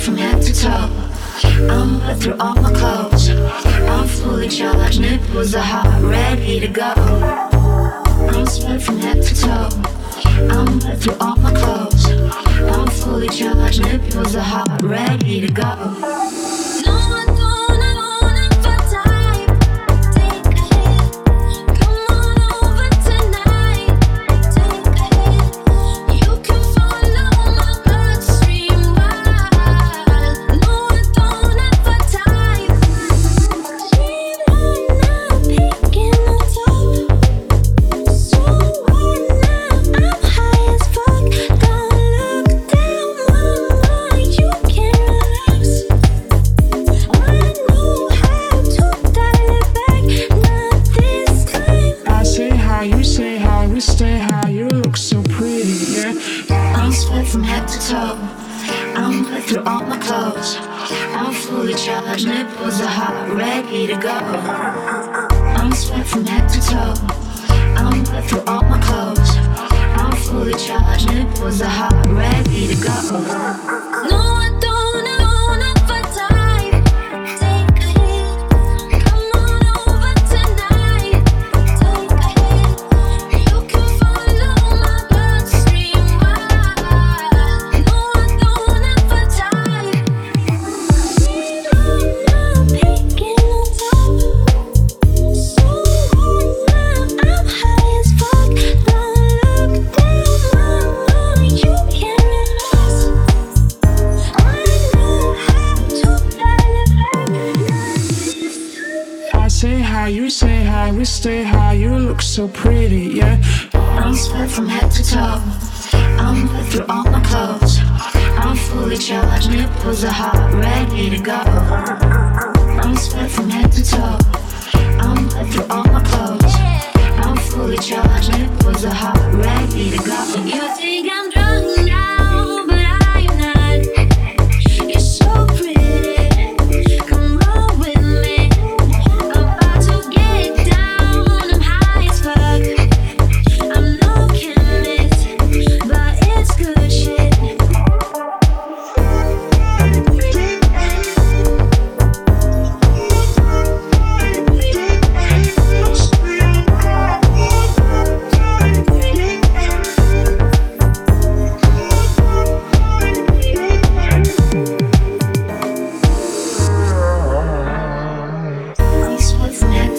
from head to toe. I'm wet through all my clothes. I'm fully charged, nipples are hot, ready to go. I'm sweat from head to toe. I'm wet through all my clothes. I'm fully charged, nipples are hot, ready to go. Sweat from head to toe. I'm wet through all my clothes. I'm fully charged, nipples are hot, ready to go. I'm sweat from head to toe. I'm wet through all my clothes. I'm fully charged, nipples are hot, ready to go. I stay high. You look so pretty, yeah. I'm sweat from head to toe. I'm wet through all my clothes. I'm fully charged, nipples are hot, ready to go. I'm sweat from head to toe. I'm wet through all my clothes. I'm fully charged, nipples are hot, ready to go. You